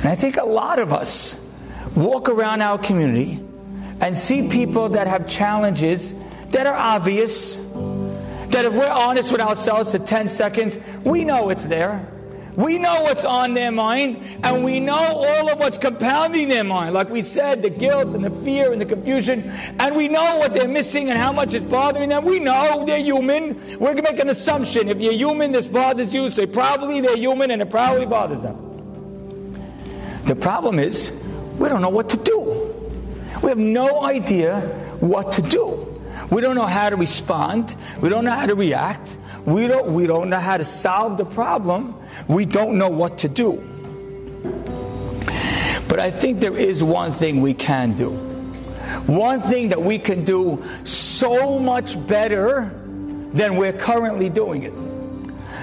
And I think a lot of us walk around our community and see people that have challenges that are obvious, that if we're honest with ourselves for 10 seconds, we know it's there. We know what's on their mind, and we know all of what's compounding their mind. Like we said, the guilt and the fear and the confusion, and we know what they're missing and how much it's bothering them. We know they're human. We're going to make an assumption. If you're human, this bothers you, so probably they're human and it probably bothers them. The problem is, we don't know what to do. We have no idea what to do. We don't know how to respond. We don't know how to react. We don't, we don't know how to solve the problem. We don't know what to do. But I think there is one thing we can do. One thing that we can do so much better than we're currently doing it.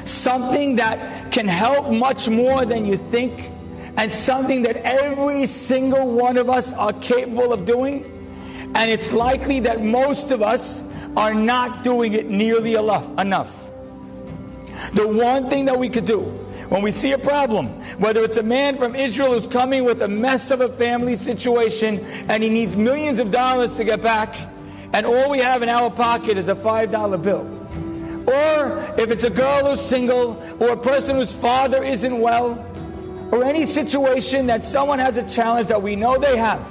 Something that can help much more than you think, and something that every single one of us are capable of doing. And it's likely that most of us are not doing it nearly enough. The one thing that we could do when we see a problem, whether it's a man from Israel who's coming with a mess of a family situation and he needs millions of dollars to get back, and all we have in our pocket is a $5 bill. Or if it's a girl who's single, or a person whose father isn't well, or any situation that someone has a challenge that we know they have,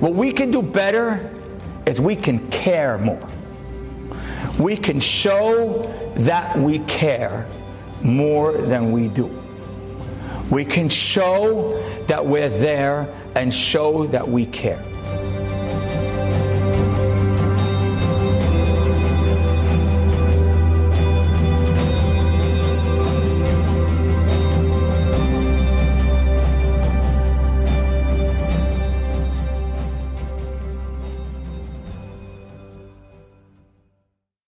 what we can do better is we can care more. We can show that we care more than we do. We can show that we're there and show that we care.